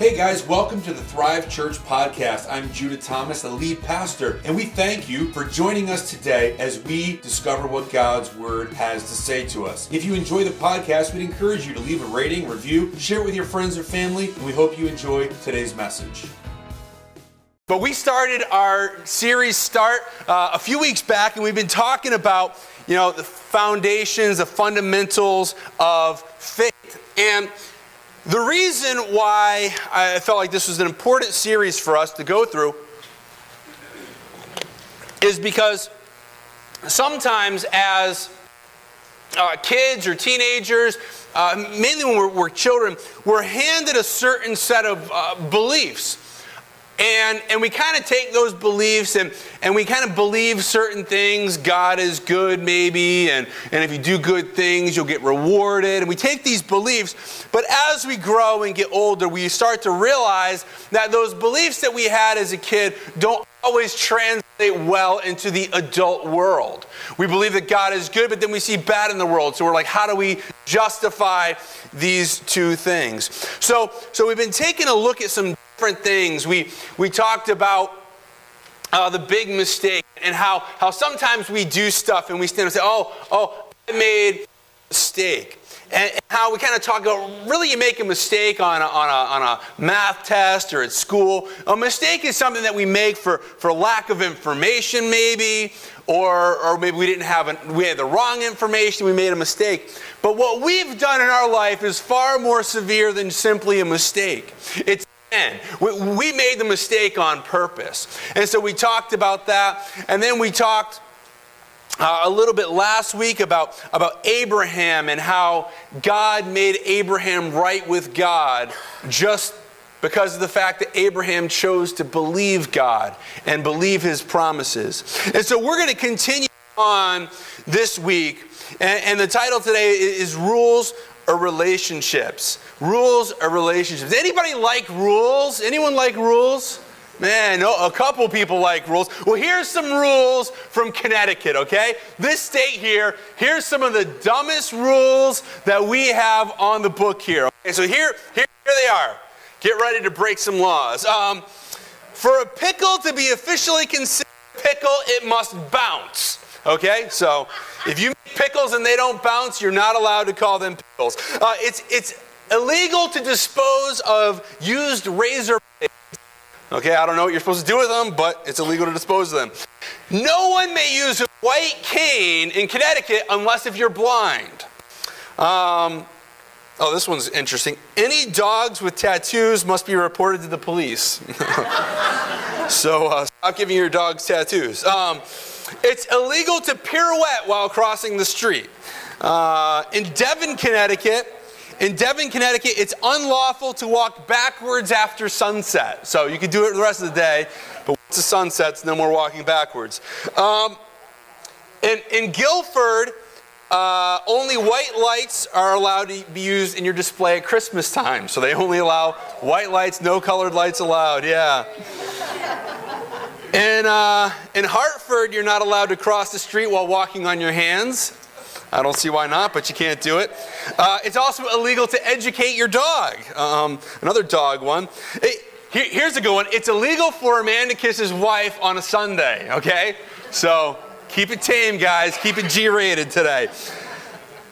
Hey guys, welcome to the Thrive Church podcast. I'm Judah Thomas, the lead pastor, and we thank you for joining us today as we discover what God's Word has to say to us. If you enjoy the podcast, we'd encourage you to leave a rating, review, share it with your friends or family, and we hope you enjoy today's message. But we started our series start uh, a few weeks back, and we've been talking about you know the foundations, the fundamentals of faith, and the reason why I felt like this was an important series for us to go through is because sometimes as uh, kids or teenagers, uh, mainly when we're, we're, children, we're handed a certain set of uh, beliefs. And, and we kind of take those beliefs and, and we kind of believe certain things. God is good, maybe, and, and if you do good things, you'll get rewarded. And we take these beliefs, but as we grow and get older, we start to realize that those beliefs that we had as a kid don't always translate well into the adult world. We believe that God is good, but then we see bad in the world. So we're like, how do we justify these two things? So, so we've been taking a look at some different things. We, we talked about uh, the big mistake and how, how sometimes we do stuff and we stand and say, oh, oh, I made a mistake. And, and how we kind of talk about really you make a mistake on a, on, a, on a math test or at school. A mistake is something that we make for, for lack of information, maybe, or, or maybe we didn't have, an, we had the wrong information, we made a mistake. But what we've done in our life is far more severe than simply a mistake. It's we made the mistake on purpose. And so we talked about that. And then we talked uh, a little bit last week about, about Abraham and how God made Abraham right with God just because of the fact that Abraham chose to believe God and believe his promises. And so we're going to continue on this week. And, and the title today is Rules or relationships. Rules or relationships. Anybody like rules? Anyone like rules? Man, no, a couple people like rules. Well, here's some rules from Connecticut, okay? This state here, here's some of the dumbest rules that we have on the book here. Okay, so here, here, here they are. Get ready to break some laws. Um, for a pickle to be officially considered a pickle, it must bounce. Okay, so if you make pickles and they don't bounce, you're not allowed to call them pickles. Uh, it's, it's illegal to dispose of used razor blades. Okay, I don't know what you're supposed to do with them, but it's illegal to dispose of them. No one may use a white cane in Connecticut unless if you're blind. Um, oh, this one's interesting. Any dogs with tattoos must be reported to the police. so uh, stop giving your dogs tattoos. Um, it's illegal to pirouette while crossing the street. Uh, in Devon, Connecticut, in Devon, Connecticut, it's unlawful to walk backwards after sunset. So you can do it the rest of the day, but once the sun sets, no more walking backwards. Um, in, in Guilford, uh, only white lights are allowed to be used in your display at Christmas time. So they only allow white lights, no colored lights allowed. Yeah. In, uh, in Hartford, you're not allowed to cross the street while walking on your hands. I don't see why not, but you can't do it. Uh, it's also illegal to educate your dog. Um, another dog one. It, here, here's a good one. It's illegal for a man to kiss his wife on a Sunday, okay? So keep it tame, guys. Keep it G rated today.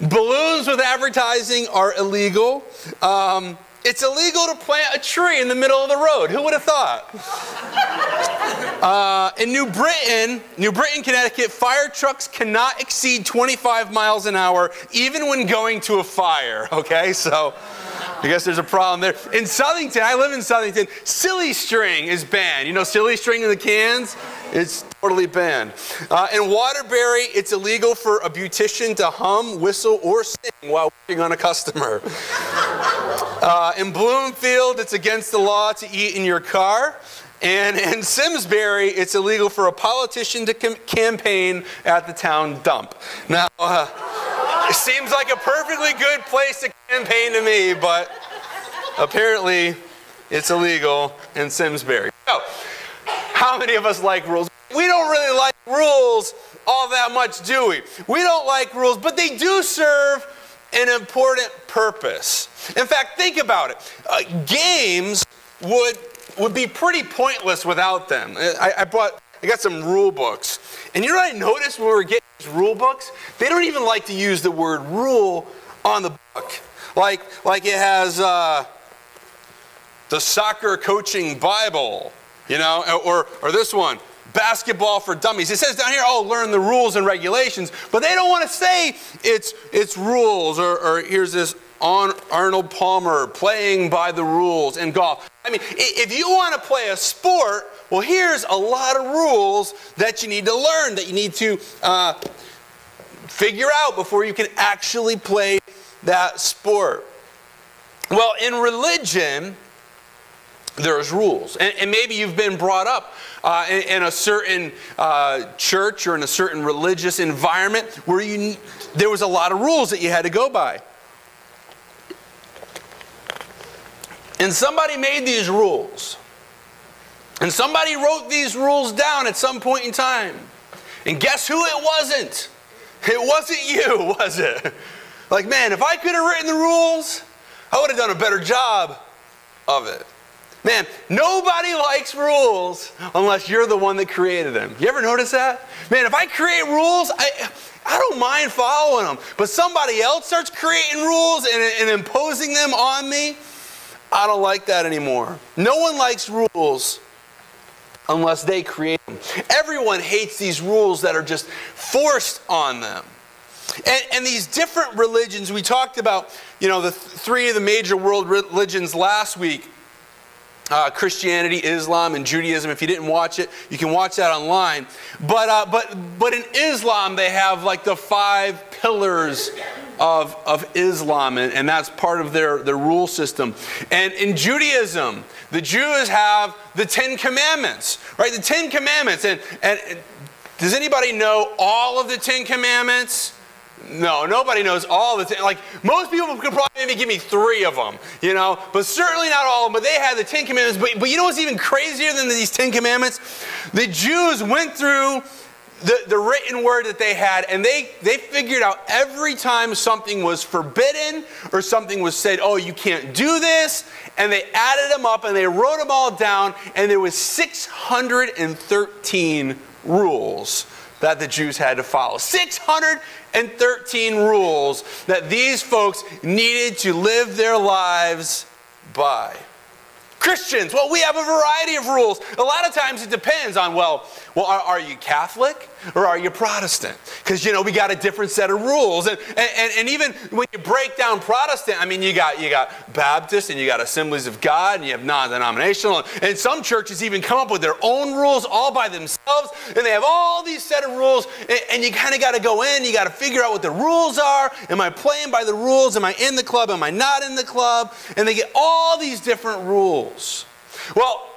Balloons with advertising are illegal. Um, it's illegal to plant a tree in the middle of the road. Who would have thought? Uh, in New Britain, New Britain, Connecticut, fire trucks cannot exceed 25 miles an hour, even when going to a fire. Okay, so I guess there's a problem there. In Southington, I live in Southington, silly string is banned. You know, silly string in the cans? It's totally banned. Uh, in Waterbury, it's illegal for a beautician to hum, whistle, or sing while working on a customer. Uh, in Bloomfield, it's against the law to eat in your car. And in Simsbury, it's illegal for a politician to campaign at the town dump. Now, uh, it seems like a perfectly good place to campaign to me, but apparently it's illegal in Simsbury. So, how many of us like rules? We don't really like rules all that much, do we? We don't like rules, but they do serve an important purpose. In fact, think about it. Uh, games would, would be pretty pointless without them. I, I bought, I got some rule books. And you know what I noticed when we were getting these rule books? They don't even like to use the word rule on the book. Like, like it has uh, the soccer coaching Bible, you know, or, or this one, basketball for dummies. It says down here, oh, learn the rules and regulations, but they don't want to say it's, it's rules, or, or here's this on Arnold Palmer playing by the rules in golf. I mean, if you want to play a sport, well, here's a lot of rules that you need to learn, that you need to uh, figure out before you can actually play that sport. Well, in religion, there's rules. And, and, maybe you've been brought up uh, in, in, a certain uh, church or in a certain religious environment where you, there was a lot of rules that you had to go by. And somebody made these rules. And somebody wrote these rules down at some point in time. And guess who it wasn't? It wasn't you, was it? Like, man, if I could have written the rules, I would have done a better job of it. Man, nobody likes rules unless you're the one that created them. You ever notice that? Man, if I create rules, I, I don't mind following them. But somebody else starts creating rules and, and imposing them on me, I don't like that anymore. No one likes rules unless they create them. Everyone hates these rules that are just forced on them. And, and, these different religions, we talked about, you know, the th- three of the major world religions last week uh, Christianity, Islam, and Judaism. If you didn't watch it, you can watch that online. But, uh, but, but in Islam, they have like the five pillars of, of Islam, and, and that's part of their, their rule system. And in Judaism, the Jews have the Ten Commandments, right? The Ten Commandments. And, and does anybody know all of the Ten Commandments? No, nobody knows all the ten. Like most people could probably maybe give me three of them, you know, but certainly not all of them. But they had the Ten Commandments. But, but you know what's even crazier than these Ten Commandments? The Jews went through the, the written word that they had, and they, they figured out every time something was forbidden or something was said, oh, you can't do this, and they added them up and they wrote them all down, and there was 613 rules that the Jews had to follow. 613 rules that these folks needed to live their lives by. Christians, well, we have a variety of rules. A lot of times it depends on, well, well, are, are you Catholic or are you Protestant? Because, you know, we got a different set of rules. And, and, and even when you break down Protestant, I mean, you got, you got Baptist and you got Assemblies of God and you have non denominational. And some churches even come up with their own rules all by themselves. And they have all these set of rules. And, and you kind of got to go in, you got to figure out what the rules are. Am I playing by the rules? Am I in the club? Am I not in the club? And they get all these different rules. Well,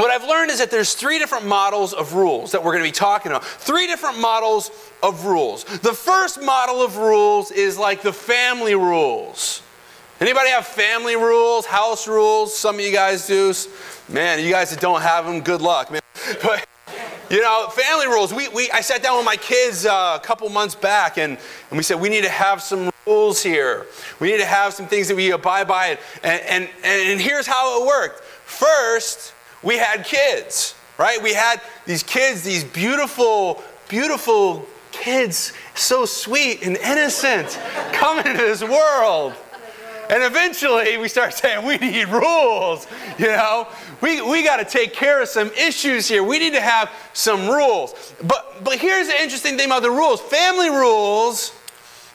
what I've learned is that there's three different models of rules that we're going to be talking about. Three different models of rules. The first model of rules is like the family rules. Anybody have family rules, house rules? Some of you guys do. Man, you guys that don't have them, good luck, man. But you know, family rules. We, we, I sat down with my kids uh, a couple months back and, and we said we need to have some rules here. We need to have some things that we abide by. And, and, and here's how it worked. First, we had kids, right? We had these kids, these beautiful, beautiful kids, so sweet and innocent, coming into this world. And eventually we start saying we need rules, you know? We, we got to take care of some issues here. We need to have some rules. But, but here's the interesting thing about the rules family rules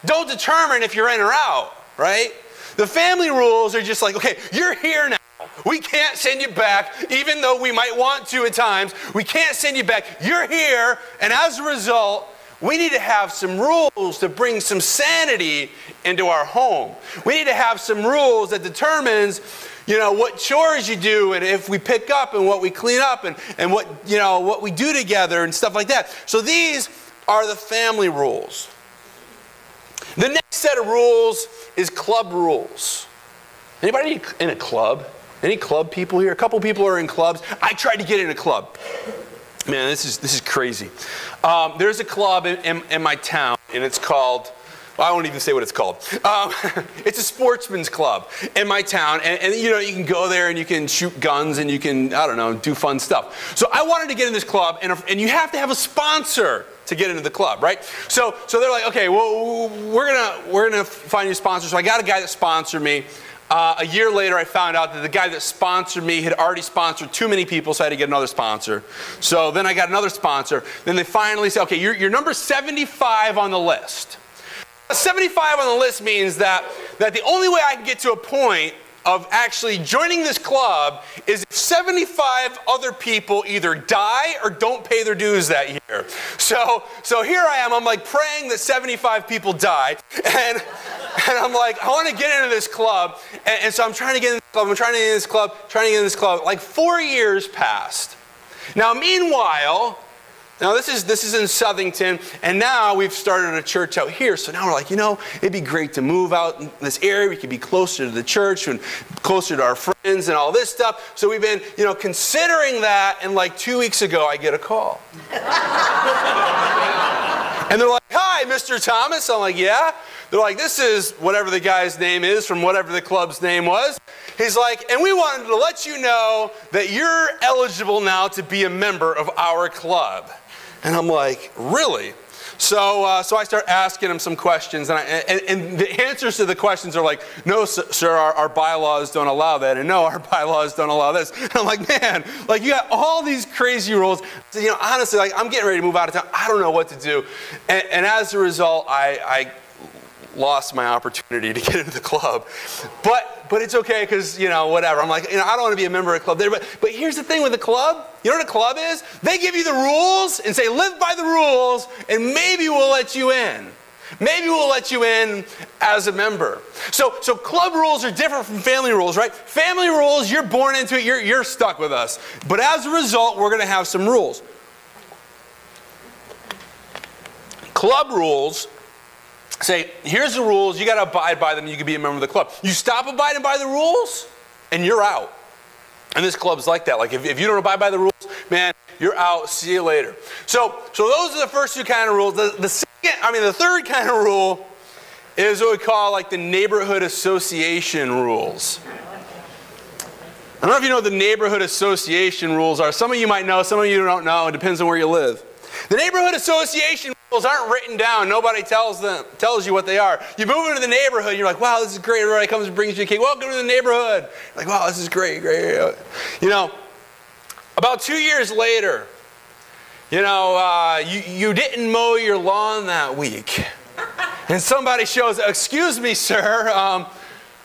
don't determine if you're in or out, right? The family rules are just like, okay, you're here now. We can't send you back, even though we might want to at times. We can't send you back. You're here, and as a result, we need to have some rules to bring some sanity into our home. We need to have some rules that determines, you know, what chores you do and if we pick up and what we clean up and, and what, you know, what we do together and stuff like that. So these are the family rules. The next set of rules is club rules. Anybody in a club? Any club people here? A couple people are in clubs. I tried to get in a club. Man, this is, this is crazy. Um, there's a club in, in, in, my town, and it's called I won't even say what it's called. Um, it's a sportsman's club in my town, and, and, you know you can go there and you can shoot guns and you can I don't know do fun stuff. So I wanted to get in this club, and, and you have to have a sponsor to get into the club, right? So so they're like, okay, well we're gonna we're gonna find you a sponsor. So I got a guy that sponsored me. Uh, a year later, I found out that the guy that sponsored me had already sponsored too many people, so I had to get another sponsor. So then I got another sponsor. Then they finally said, okay, you're, you're number 75 on the list. 75 on the list means that, that the only way I can get to a point of actually joining this club is if 75 other people either die or don't pay their dues that year. So, so here I am, I'm like praying that 75 people die. And, and I'm like, I want to get into this club. And, and so I'm trying to get in this club, I'm trying to get in this club, trying to get in this club. Like four years passed. Now, meanwhile, now this is this is in Southington, and now we've started a church out here. So now we're like, you know, it'd be great to move out in this area. We could be closer to the church and closer to our friends and all this stuff. So we've been, you know, considering that. And like two weeks ago, I get a call, and they're like, "Hi, Mr. Thomas." I'm like, "Yeah." They're like, "This is whatever the guy's name is from whatever the club's name was." He's like, "And we wanted to let you know that you're eligible now to be a member of our club." And I'm like, really? So, uh, so I start asking him some questions, and, I, and, and, the answers to the questions are like, no, sir, our, our, bylaws don't allow that, and no, our bylaws don't allow this. And I'm like, man, like you got all these crazy rules. So, you know, honestly, like I'm getting ready to move out of town. I don't know what to do. And, and as a result, I, I lost my opportunity to get into the club. But but it's okay because you know whatever. I'm like you know I don't want to be a member of a club there. But but here's the thing with the club. You know what a club is? They give you the rules and say live by the rules, and maybe we'll let you in. Maybe we'll let you in as a member. So, so club rules are different from family rules, right? Family rules, you're born into it, you're, you're stuck with us. But as a result, we're going to have some rules. Club rules say, here's the rules, you got to abide by them, you can be a member of the club. You stop abiding by the rules, and you're out. And this club's like that. Like, if, if you don't abide by the rules, man, you're out. See you later. So, so those are the first two kind of rules. The, the second, I mean, the third kind of rule is what we call like the neighborhood association rules. I don't know if you know what the neighborhood association rules are. Some of you might know, some of you don't know. It depends on where you live. The neighborhood association rules aren't written down. Nobody tells them tells you what they are. You move into the neighborhood, you're like, wow, this is great. Everybody comes and brings you a cake. Welcome to the neighborhood. You're like, wow, this is great, great. You know, about two years later, you know, uh, you, you didn't mow your lawn that week. And somebody shows, excuse me, sir, um,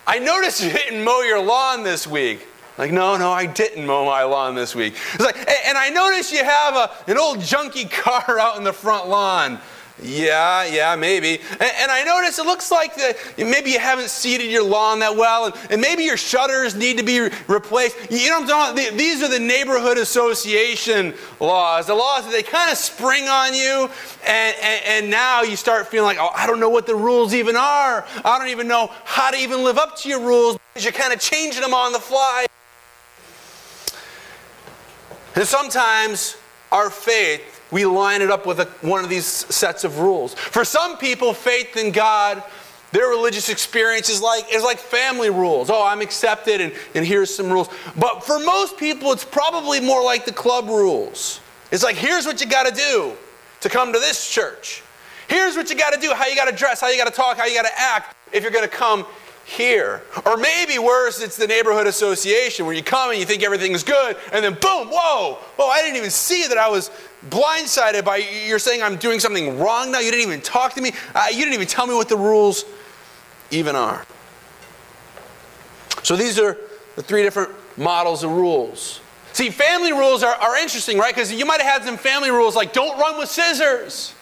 I noticed you didn't mow your lawn this week. Like, no, no, I didn't mow my lawn this week. It's like, and I noticed you have a, an old junky car out in the front lawn. Yeah, yeah, maybe. And, and, I notice it looks like that maybe you haven't seeded your lawn that well, and, and maybe your shutters need to be re- replaced. You know what I'm talking about? These are the neighborhood association laws. The laws that they kind of spring on you, and, and, and now you start feeling like, oh, I don't know what the rules even are. I don't even know how to even live up to your rules because you're kind of changing them on the fly. And sometimes our faith, we line it up with a, one of these sets of rules. For some people, faith in God, their religious experience is like, is like family rules. Oh, I'm accepted, and, and here's some rules. But for most people, it's probably more like the club rules. It's like, here's what you got to do to come to this church. Here's what you got to do, how you got to dress, how you got to talk, how you got to act if you're going to come here. Or maybe worse, it's the neighborhood association where you come and you think everything's good, and then boom, whoa, whoa, I didn't even see that I was blindsided by you're saying I'm doing something wrong now. You didn't even talk to me. Uh, you didn't even tell me what the rules even are. So these are the three different models of rules. See, family rules are, are interesting, right? Because you might have had some family rules like don't run with scissors.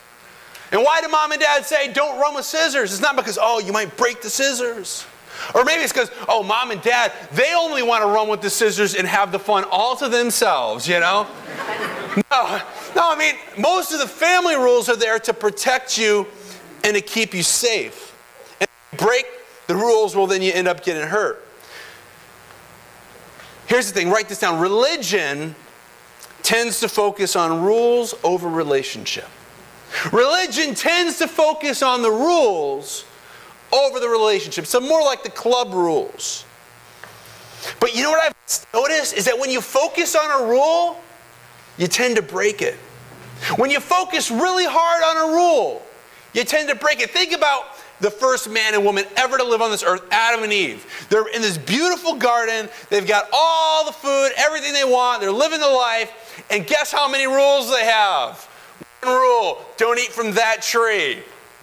And why do mom and dad say don't run with scissors? It's not because, oh, you might break the scissors. Or maybe it's because, oh, mom and dad, they only want to run with the scissors and have the fun all to themselves, you know? no, no, I mean, most of the family rules are there to protect you and to keep you safe. And if you break the rules, well, then you end up getting hurt. Here's the thing write this down religion tends to focus on rules over relationship. Religion tends to focus on the rules over the relationship. So more like the club rules. But you know what I've noticed is that when you focus on a rule, you tend to break it. When you focus really hard on a rule, you tend to break it. Think about the first man and woman ever to live on this earth, Adam and Eve. They're in this beautiful garden. They've got all the food, everything they want. They're living the life. And guess how many rules they have? Rule don't eat from that tree.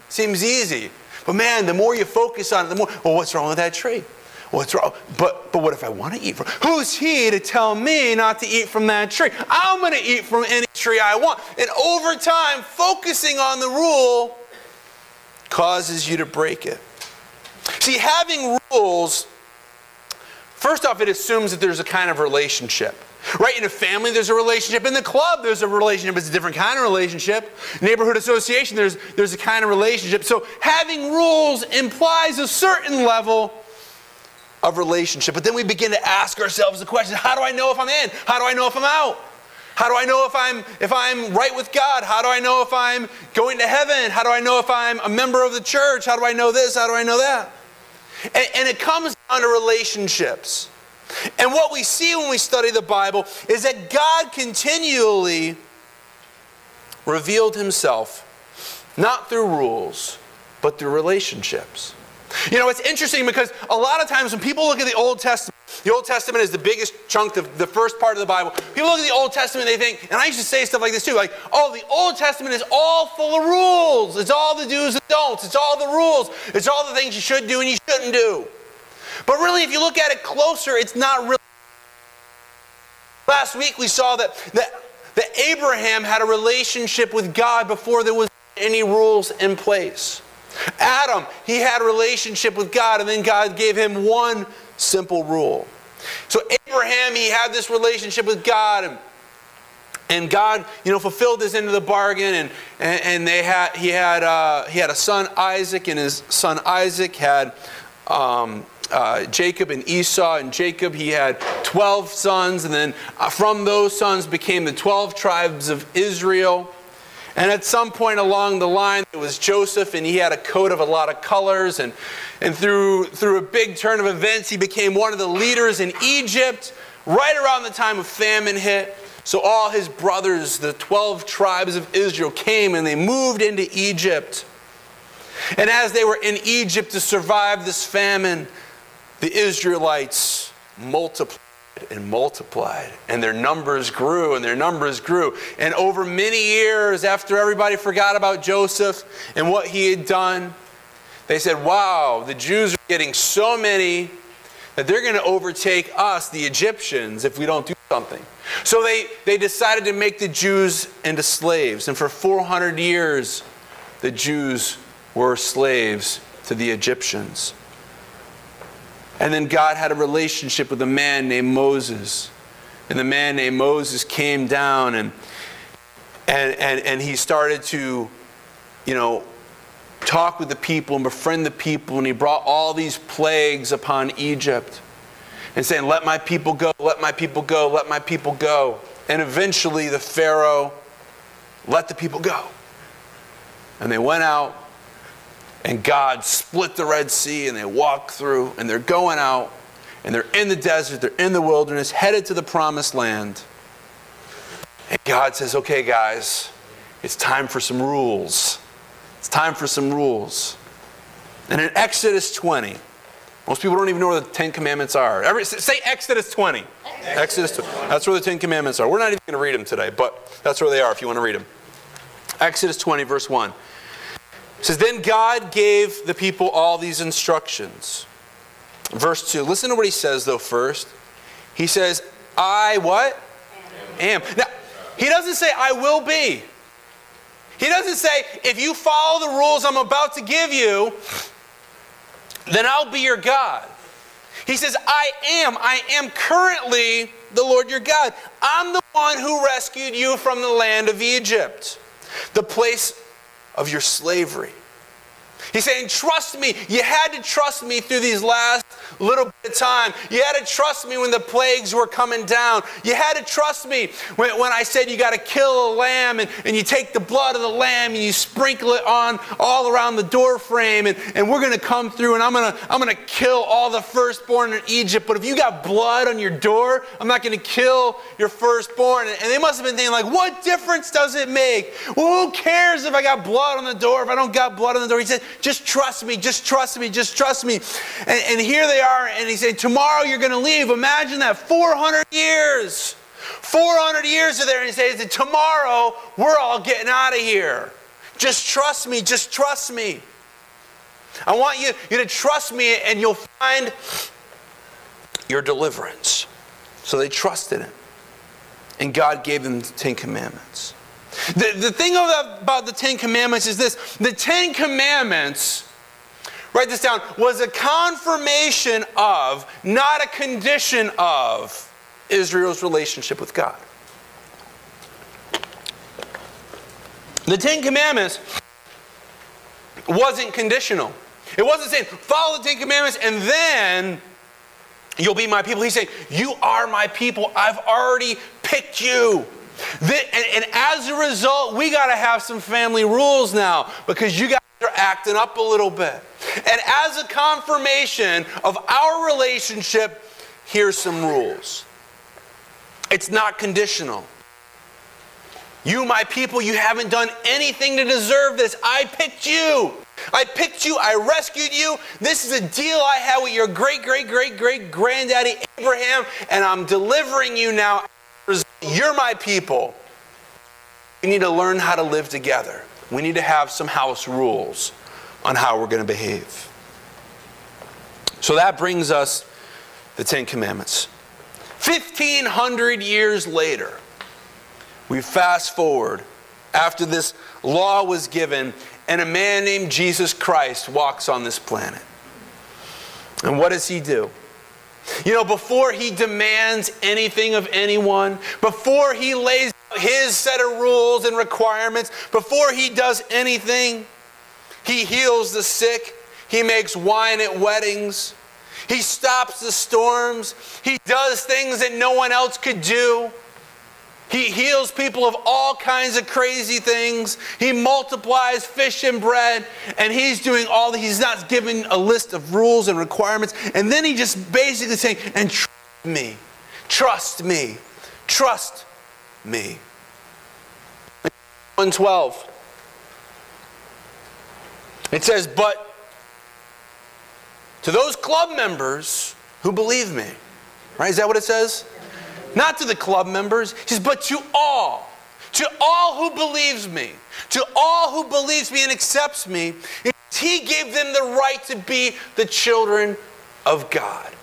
Seems easy. But man, the more you focus on it, the more, well, what's wrong with that tree? What's wrong? But, but what if I want to eat from? Who's he to tell me not to eat from that tree? I'm going to eat from any tree I want. And over time, focusing on the rule causes you to break it. See, having rules, first off, it assumes that there's a kind of relationship. Right? In a family, there's a relationship. In the club, there's a relationship. It's a different kind of relationship. Neighborhood association, there's, there's a kind of relationship. So having rules implies a certain level of relationship. But then we begin to ask ourselves the question how do I know if I'm in? How do I know if I'm out? How do I know if I'm if I'm right with God? How do I know if I'm going to heaven? How do I know if I'm a member of the church? How do I know this? How do I know that? And, and it comes down to relationships. And what we see when we study the Bible is that God continually revealed himself not through rules, but through relationships. You know, it's interesting because a lot of times when people look at the Old Testament, the Old Testament is the biggest chunk, of the first part of the Bible. People look at the Old Testament, they think, and I used to say stuff like this too, like, oh, the Old Testament is all full of rules. It's all the do's and don'ts. It's all the rules. It's all the things you should do and you shouldn't do. But really, if you look at it closer, it's not really. Last week we saw that, that, that Abraham had a relationship with God before there was any rules in place. Adam, he had a relationship with God, and then God gave him one simple rule. So Abraham, he had this relationship with God, and, and God, you know, fulfilled this into the bargain, and, and, and they had, he, had, uh, he had a son, Isaac, and his son Isaac had um, uh, Jacob and Esau. And Jacob, he had 12 sons, and then uh, from those sons became the 12 tribes of Israel. And at some point along the line, it was Joseph, and he had a coat of a lot of colors. And, and through, through a big turn of events, he became one of the leaders in Egypt right around the time of famine hit. So all his brothers, the 12 tribes of Israel, came and they moved into Egypt. And as they were in Egypt to survive this famine, the Israelites multiplied and multiplied, and their numbers grew, and their numbers grew. And over many years, after everybody forgot about Joseph and what he had done, they said, Wow, the Jews are getting so many that they're going to overtake us, the Egyptians, if we don't do something. So they, they decided to make the Jews into slaves. And for 400 years, the Jews were slaves to the Egyptians. And then God had a relationship with a man named Moses. And the man named Moses came down and, and, and, and he started to, you know, talk with the people and befriend the people. And he brought all these plagues upon Egypt and saying, Let my people go, let my people go, let my people go. And eventually the Pharaoh let the people go. And they went out and God split the Red Sea and they walk through and they're going out and they're in the desert, they're in the wilderness, headed to the promised land. And God says, okay, guys, it's time for some rules. It's time for some rules. And in Exodus 20, most people don't even know where the Ten Commandments are. Every, say Exodus 20. Exodus 20. That's where the Ten Commandments are. We're not even going to read them today, but that's where they are if you want to read them. Exodus 20, verse 1. Says, Then God gave the people all these instructions. Verse 2. Listen to what he says, though, first. He says, I what? Am. am. Now, he doesn't say, I will be. He doesn't say, if you follow the rules I'm about to give you, then I'll be your God. He says, I am. I am currently the Lord your God. I'm the one who rescued you from the land of Egypt, the place of your slavery. He's saying, Trust me. You had to trust me through these last little bit of time. You had to trust me when the plagues were coming down. You had to trust me when, when I said you got to kill a lamb and, and you take the blood of the lamb and you sprinkle it on all around the door frame and, and we're going to come through and I'm going to I'm going to kill all the firstborn in Egypt. But if you got blood on your door, I'm not going to kill your firstborn. And, they must have been thinking like, what difference does it make? Well, who cares if I got blood on the door, if I don't got blood on the door? He said, just trust me, just trust me, just trust me. And, and here they are, and he said, tomorrow you're going to leave. Imagine that, 400 years. 400 years are there, and he says, tomorrow we're all getting out of here. Just trust me, just trust me. I want you, you to trust me, and you'll find your deliverance. So they trusted him. And God gave them the Ten Commandments. The, the thing about the Ten Commandments is this the Ten Commandments, write this down, was a confirmation of, not a condition of, Israel's relationship with God. The Ten Commandments wasn't conditional. It wasn't saying, follow the Ten Commandments and then you'll be my people. He's saying, You are my people. I've already picked you. And, as a result, we got to have some family rules now because you guys are acting up a little bit. And as a confirmation of our relationship, here's some rules. It's not conditional. You, my people, you haven't done anything to deserve this. I picked you. I picked you. I rescued you. This is a deal I had with your great, great, great, great granddaddy Abraham, and I'm delivering you now. You're my people. We need to learn how to live together. We need to have some house rules on how we're going to behave. So that brings us the Ten Commandments. 1,500 years later, we fast forward after this law was given, and a man named Jesus Christ walks on this planet. And what does he do? You know, before he demands anything of anyone, before he lays out his set of rules and requirements, before he does anything, he heals the sick, he makes wine at weddings, he stops the storms, he does things that no one else could do. He heals people of all kinds of crazy things. He multiplies fish and bread, and he's doing all that. He's not giving a list of rules and requirements. And then he just basically saying, and trust me, trust me, trust me. 112. It says, but to those club members who believe me, right? Is that what it says? Not to the club members. He says, but to all. To all who believes me. To all who believes me and accepts me. He gave them the right to be the children of God.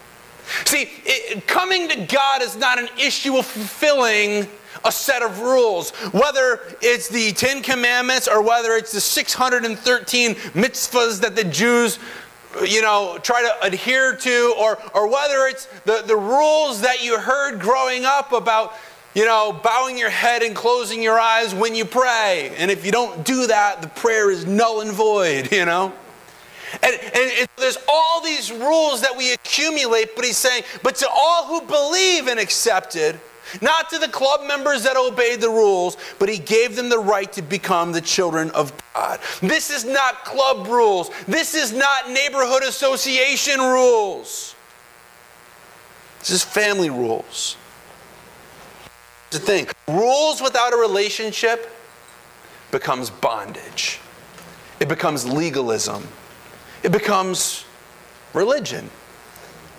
See, it, coming to God is not an issue of fulfilling a set of rules. Whether it's the Ten Commandments or whether it's the 613 mitzvahs that the Jews you know, try to adhere to, or, or whether it's the, the rules that you heard growing up about, you know, bowing your head and closing your eyes when you pray. And if you don't do that, the prayer is null and void, you know? And, and, and, there's all these rules that we accumulate, but he's saying, but to all who believe and accepted, not to the club members that obeyed the rules, but he gave them the right to become the children of God. This is not club rules. This is not neighborhood association rules. This is family rules. The thing rules without a relationship becomes bondage, it becomes legalism, it becomes religion.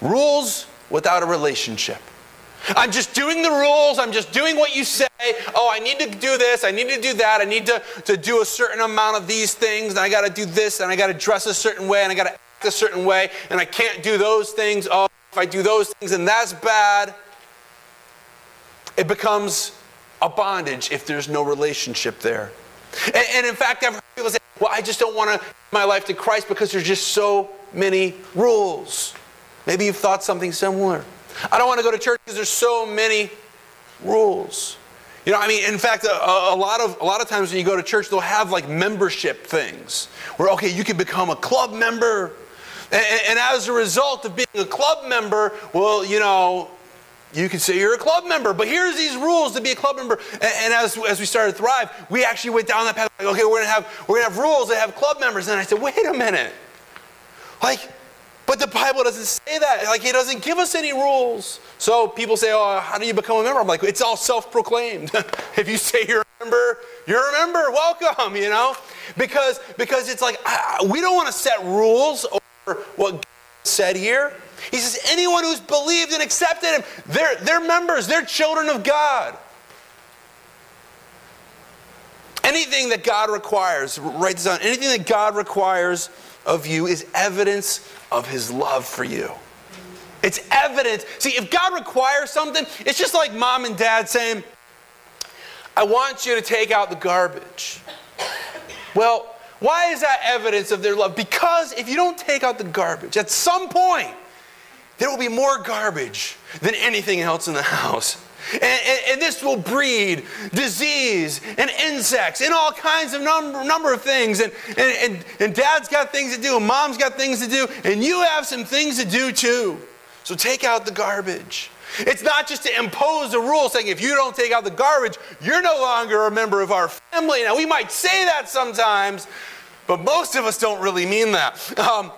Rules without a relationship I'm just doing the rules. I'm just doing what you say. Oh, I need to do this. I need to do that. I need to, to do a certain amount of these things. And I got to do this. And I got to dress a certain way. And I got to act a certain way. And I can't do those things. Oh, if I do those things, and that's bad. It becomes a bondage if there's no relationship there. And, and in fact, I've heard people say, well, I just don't want to give my life to Christ because there's just so many rules. Maybe you've thought something similar. I don't want to go to church because there's so many rules. You know, I mean, in fact, a, a, lot of a lot of times when you go to church, they'll have like membership things where okay, you can become a club member, And, and as a result of being a club member, well, you know, you can say you're a club member, but here's these rules to be a club member. And, and, as, as we started to Thrive, we actually went down that path. Like, okay, we're gonna have we're gonna have rules that have club members. And I said, wait a minute, like, but the Bible doesn't say that. Like, it doesn't give us any rules. So people say, oh, how do you become a member? I'm like, it's all self-proclaimed. if you say you're a member, you're a member. Welcome, you know, because because it's like I, we don't want to set rules over what God said here. He says, anyone who's believed and accepted him, they're, they're members, they're children of God. Anything that God requires, write this down, anything that God requires of you is evidence of his love for you. It's evidence. See, if God requires something, it's just like mom and dad saying, I want you to take out the garbage. Well, why is that evidence of their love? Because if you don't take out the garbage, at some point, there will be more garbage than anything else in the house. And, and, and, this will breed disease and insects and all kinds of number, number of things. And, and, and, dad's got things to do, and mom's got things to do, and you have some things to do too. So take out the garbage. It's not just to impose a rule saying if you don't take out the garbage, you're no longer a member of our family. Now, we might say that sometimes, but most of us don't really mean that. Um,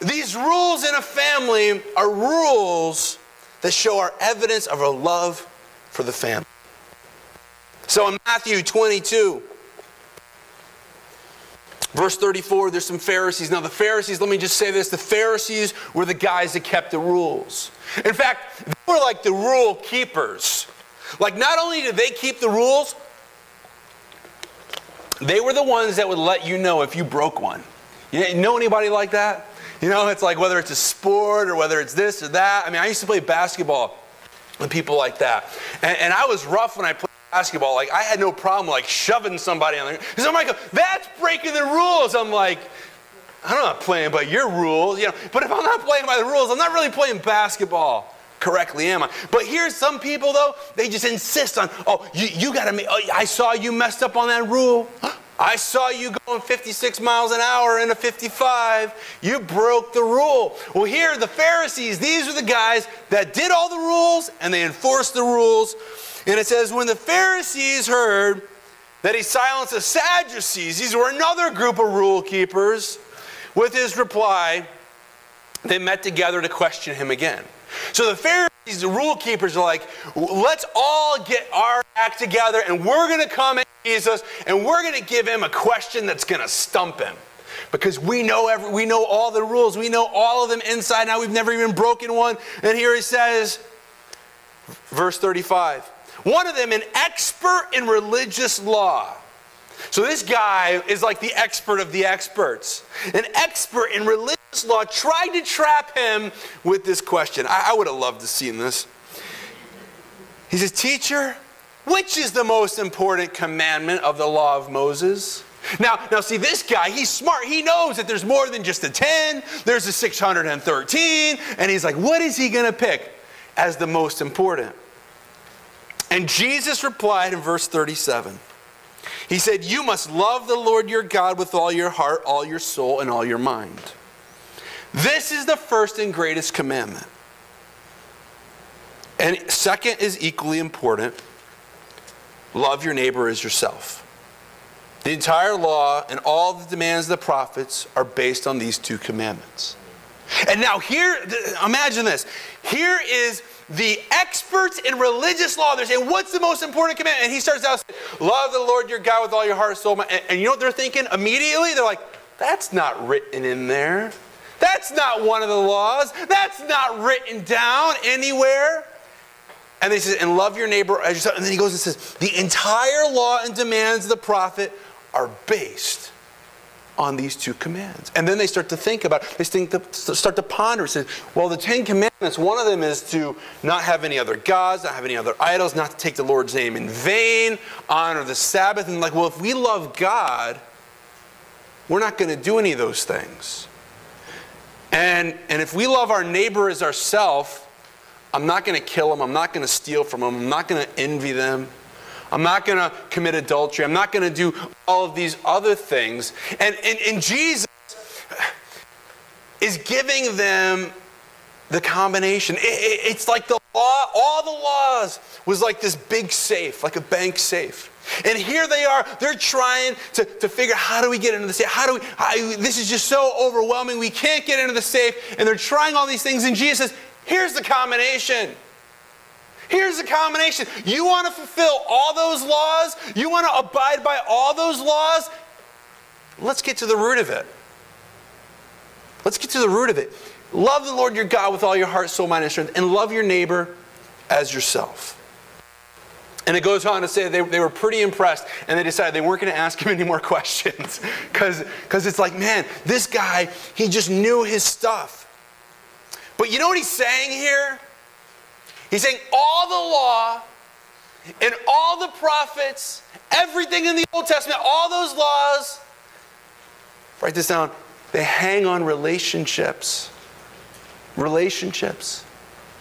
these rules in a family are rules that show our evidence of our love for the family. So in Matthew 22, verse 34, there's some Pharisees. Now, the Pharisees, let me just say this the Pharisees were the guys that kept the rules. In fact, they were like the rule keepers. Like, not only did they keep the rules, they were the ones that would let you know if you broke one. You know anybody like that? You know, it's like whether it's a sport or whether it's this or that. I mean, I used to play basketball with people like that. And, and I was rough when I played basketball. Like, I had no problem, like, shoving somebody on the Because I'm like, that's breaking the rules. I'm like, I'm not playing by your rules. You know, but if I'm not playing by the rules, I'm not really playing basketball correctly, am I? But here's some people, though, they just insist on, oh, you, you got to make, oh, I saw you messed up on that rule. I saw you going 56 miles an hour in a 55. You broke the rule. Well, here, the Pharisees, these are the guys that did all the rules and they enforced the rules. And it says, when the Pharisees heard that he silenced the Sadducees, these were another group of rule keepers, with his reply, they met together to question him again. So the Pharisees, the rule keepers, are like, let's all get our act together and we're going to come at Jesus and we're going to give him a question that's going to stump him. Because we know every, we know all the rules. We know all of them inside now. We've never even broken one. And here he says, verse 35, one of them, an expert in religious law. So this guy is like the expert of the experts. An expert in religious law tried to trap him with this question. I, I would have loved to seen this. He says, Teacher, which is the most important commandment of the law of Moses? Now, now see this guy, he's smart. He knows that there's more than just a 10, there's a 613, and he's like, what is he going to pick as the most important? And Jesus replied in verse 37. He said, You must love the Lord your God with all your heart, all your soul, and all your mind. This is the first and greatest commandment. And second is equally important love your neighbor as yourself. The entire law and all the demands of the prophets are based on these two commandments. And now, here, imagine this. Here is the experts in religious law. They're saying, What's the most important commandment? And he starts out Love the Lord your God with all your heart, soul, mind. And, and you know what they're thinking immediately? They're like, That's not written in there. That's not one of the laws. That's not written down anywhere. And they say, and love your neighbor as yourself. And then he goes and says, the entire law and demands of the prophet are based on these two commands. And then they start to think about, they start to ponder, say, well, the Ten Commandments, one of them is to not have any other gods, not have any other idols, not to take the Lord's name in vain, honor the Sabbath. And like, well, if we love God, we're not going to do any of those things. And, and if we love our neighbor as ourself, I'm not going to kill them. I'm not going to steal from them. I'm not going to envy them. I'm not going to commit adultery. I'm not going to do all of these other things. And, and, and Jesus, is giving them the combination. It, it, it's like the law, all the laws was like this big safe, like a bank safe. And here they are, they're trying to, to figure out how do we get into the safe? How do we, this is just so overwhelming, we can't get into the safe. And they're trying all these things, and Jesus says, here's the combination. Here's the combination. You want to fulfill all those laws? You want to abide by all those laws? Let's get to the root of it. Let's get to the root of it. Love the Lord your God with all your heart, soul, mind, and strength, and love your neighbor as yourself. And it goes on to say they, they were pretty impressed and they decided they weren't going to ask him any more questions because it's like, man, this guy, he just knew his stuff. But you know what he's saying here? He's saying all the law and all the prophets, everything in the Old Testament, all those laws, write this down, they hang on relationships. Relationships.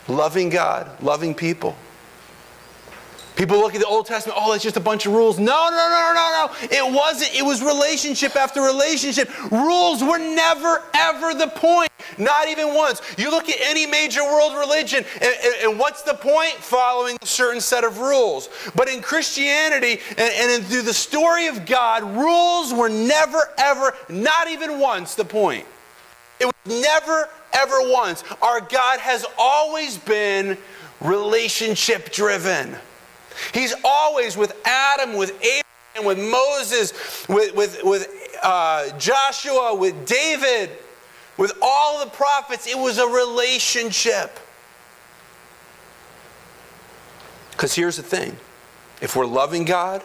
Loving God, loving people. People look at the Old Testament, oh, it's just a bunch of rules. No, no, no, no, no, no. It wasn't. It was relationship after relationship. Rules were never, ever the point. Not even once. You look at any major world religion, and, and, and what's the point? Following a certain set of rules. But in Christianity and, and in, through the story of God, rules were never, ever, not even once the point. It was never, ever once. Our God has always been relationship driven. He's always with Adam, with Abraham, with Moses, with, with, with uh, Joshua, with David, with all the prophets. It was a relationship. Because here's the thing if we're loving God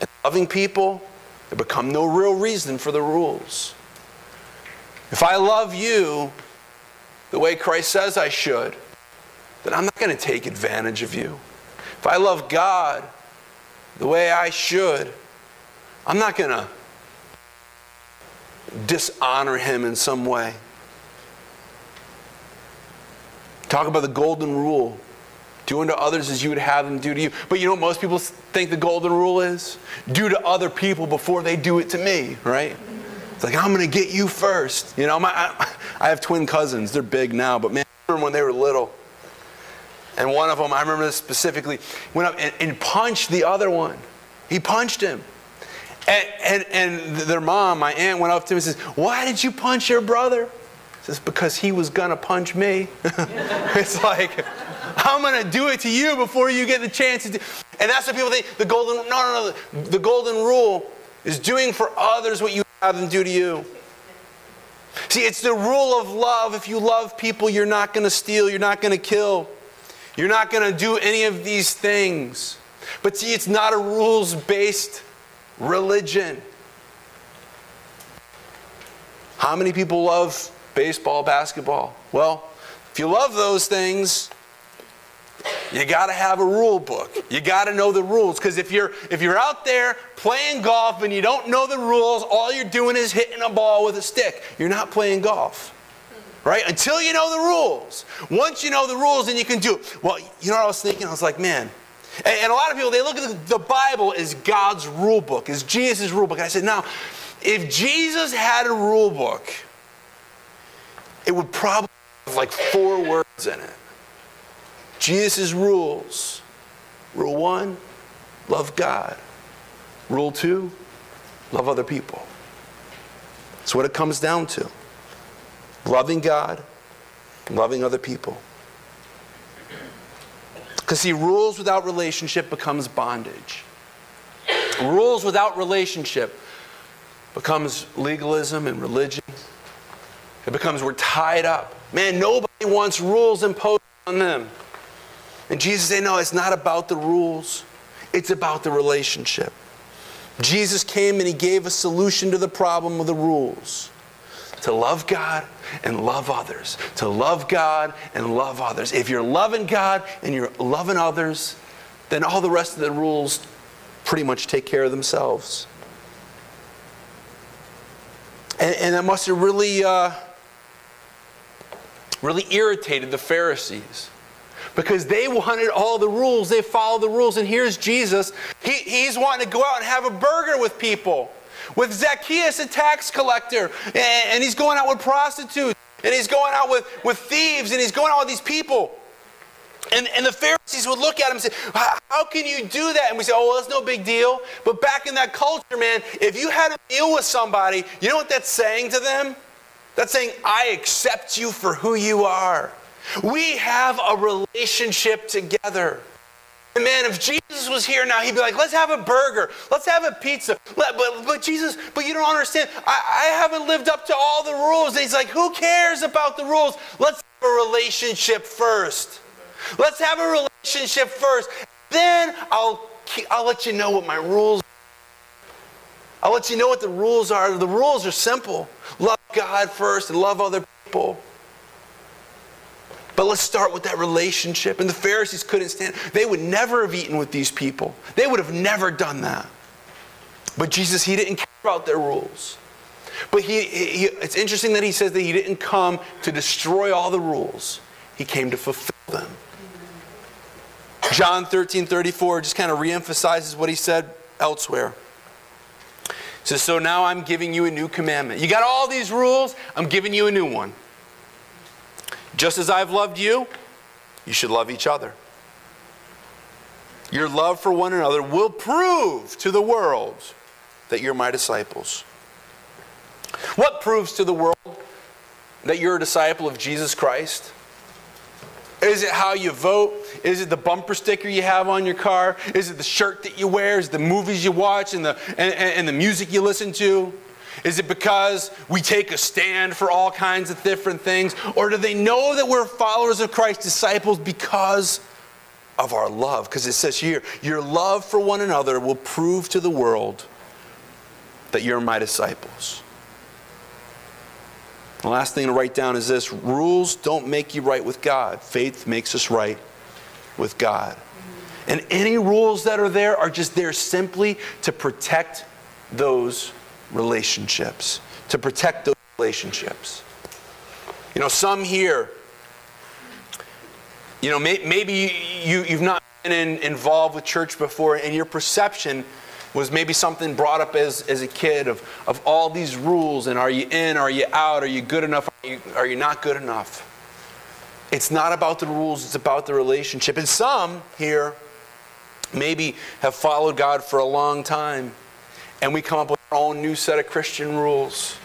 and loving people, there become no real reason for the rules. If I love you the way Christ says I should, then I'm not going to take advantage of you. If I love God the way I should, I'm not going to dishonor him in some way. Talk about the golden rule. Do unto others as you would have them do to you. But you know what most people think the golden rule is? Do to other people before they do it to me, right? It's like, I'm going to get you first. You know, my, I, I have twin cousins. They're big now, but man, I remember when they were little and one of them, I remember this specifically, went up and, and punched the other one. He punched him. And, and, and, their mom, my aunt, went up to him and says, Why did you punch your brother? He says, Because he was going to punch me. it's like, I'm going to do it to you before you get the chance to do And that's what people think the golden, no, no, no. The golden rule is doing for others what you have them do to you. See, it's the rule of love. If you love people, you're not going to steal, you're not going to kill. You're not going to do any of these things. But see, it's not a rules based religion. How many people love baseball, basketball? Well, if you love those things, you got to have a rule book. You got to know the rules because if you're if you're out there playing golf and you don't know the rules, all you're doing is hitting a ball with a stick. You're not playing golf right? Until you know the rules. Once you know the rules, then you can do it. Well, you know what I was thinking? I was like, man. And, a lot of people, they look at the, the Bible as God's rule book, as Jesus' rule book. And I said, now, if Jesus had a rule book, it would probably have like four words in it. Jesus' rules. Rule one, love God. Rule two, love other people. That's what it comes down to loving God, loving other people. Because, see, rules without relationship becomes bondage. Rules without relationship becomes legalism and religion. It becomes we're tied up. Man, nobody wants rules imposed on them. And Jesus said, no, it's not about the rules, it's about the relationship. Jesus came and he gave a solution to the problem of the rules to love God and love others. To love God and love others. If you're loving God and you're loving others, then all the rest of the rules pretty much take care of themselves. And, and that must have really, uh, really irritated the Pharisees because they wanted all the rules. They followed the rules. And here's Jesus. He, he's wanting to go out and have a burger with people. With Zacchaeus, a tax collector, and, he's going out with prostitutes, and he's going out with, with thieves, and he's going out with these people. And, and the Pharisees would look at him and say, How can you do that? And we say, Oh, well, that's no big deal. But back in that culture, man, if you had a meal with somebody, you know what that's saying to them? That's saying, I accept you for who you are. We have a relationship together. And man, if Jesus was here now, he'd be like, let's have a burger. Let's have a pizza. But, but Jesus, but you don't understand. I, I haven't lived up to all the rules. And he's like, who cares about the rules? Let's have a relationship first. Let's have a relationship first. Then I'll, I'll let you know what my rules are. I'll let you know what the rules are. The rules are simple love God first and love other people. But let's start with that relationship. And the Pharisees couldn't stand. They would never have eaten with these people. They would have never done that. But Jesus, he didn't care about their rules. But he, he, it's interesting that he says that he didn't come to destroy all the rules. He came to fulfill them. John 13, 34 just kind of reemphasizes what he said elsewhere. So, so now I'm giving you a new commandment. You got all these rules, I'm giving you a new one. Just as I've loved you, you should love each other. Your love for one another will prove to the world that you're my disciples. What proves to the world that you're a disciple of Jesus Christ? Is it how you vote? Is it the bumper sticker you have on your car? Is it the shirt that you wear? Is the movies you watch and the, and, and the music you listen to? Is it because we take a stand for all kinds of different things? Or do they know that we're followers of Christ, disciples, because of our love? Because it says here, your love for one another will prove to the world that you're my disciples. The last thing to write down is this rules don't make you right with God, faith makes us right with God. And any rules that are there are just there simply to protect those relationships, to protect those relationships. You know, some here, you know, may, maybe you, you've not been in, involved with church before, and your perception was maybe something brought up as, as a kid of, of all these rules and are you in, are you out, are you good enough, are you, are you not good enough? It's not about the rules, it's about the relationship. And some here maybe have followed God for a long time, and we come up with own new set of Christian rules.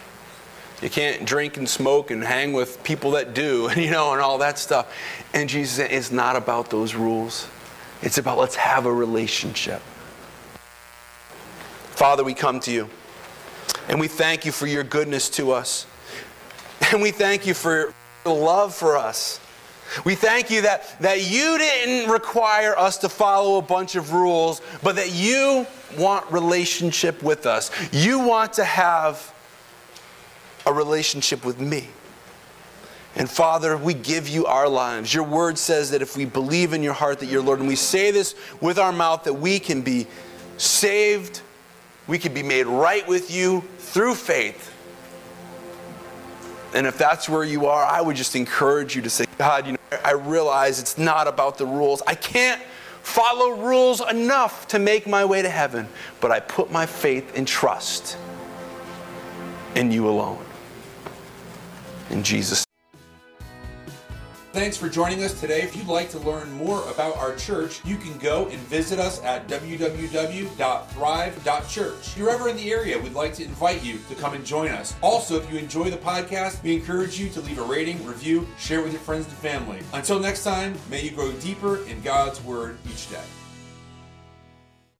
You can't drink and smoke and hang with people that do, and you know, and all that stuff. And Jesus said, it's not about those rules. It's about let's have a relationship. Father, we come to you and we thank you for your goodness to us. And we thank you for your love for us. We thank you that, that you didn't require us to follow a bunch of rules, but that you want relationship with us. You want to have a relationship with me. And Father, we give you our lives. Your word says that if we believe in your heart that you're Lord, and we say this with our mouth, that we can be saved we can be made right with you through faith. And if that's where you are, I would just encourage you to say, God, you know, I realize it's not about the rules. I can't follow rules enough to make my way to heaven, but I put my faith and trust in you alone. In Jesus' Thanks for joining us today. If you'd like to learn more about our church, you can go and visit us at www.thrive.church. If you're ever in the area, we'd like to invite you to come and join us. Also, if you enjoy the podcast, we encourage you to leave a rating, review, share with your friends and family. Until next time, may you grow deeper in God's Word each day.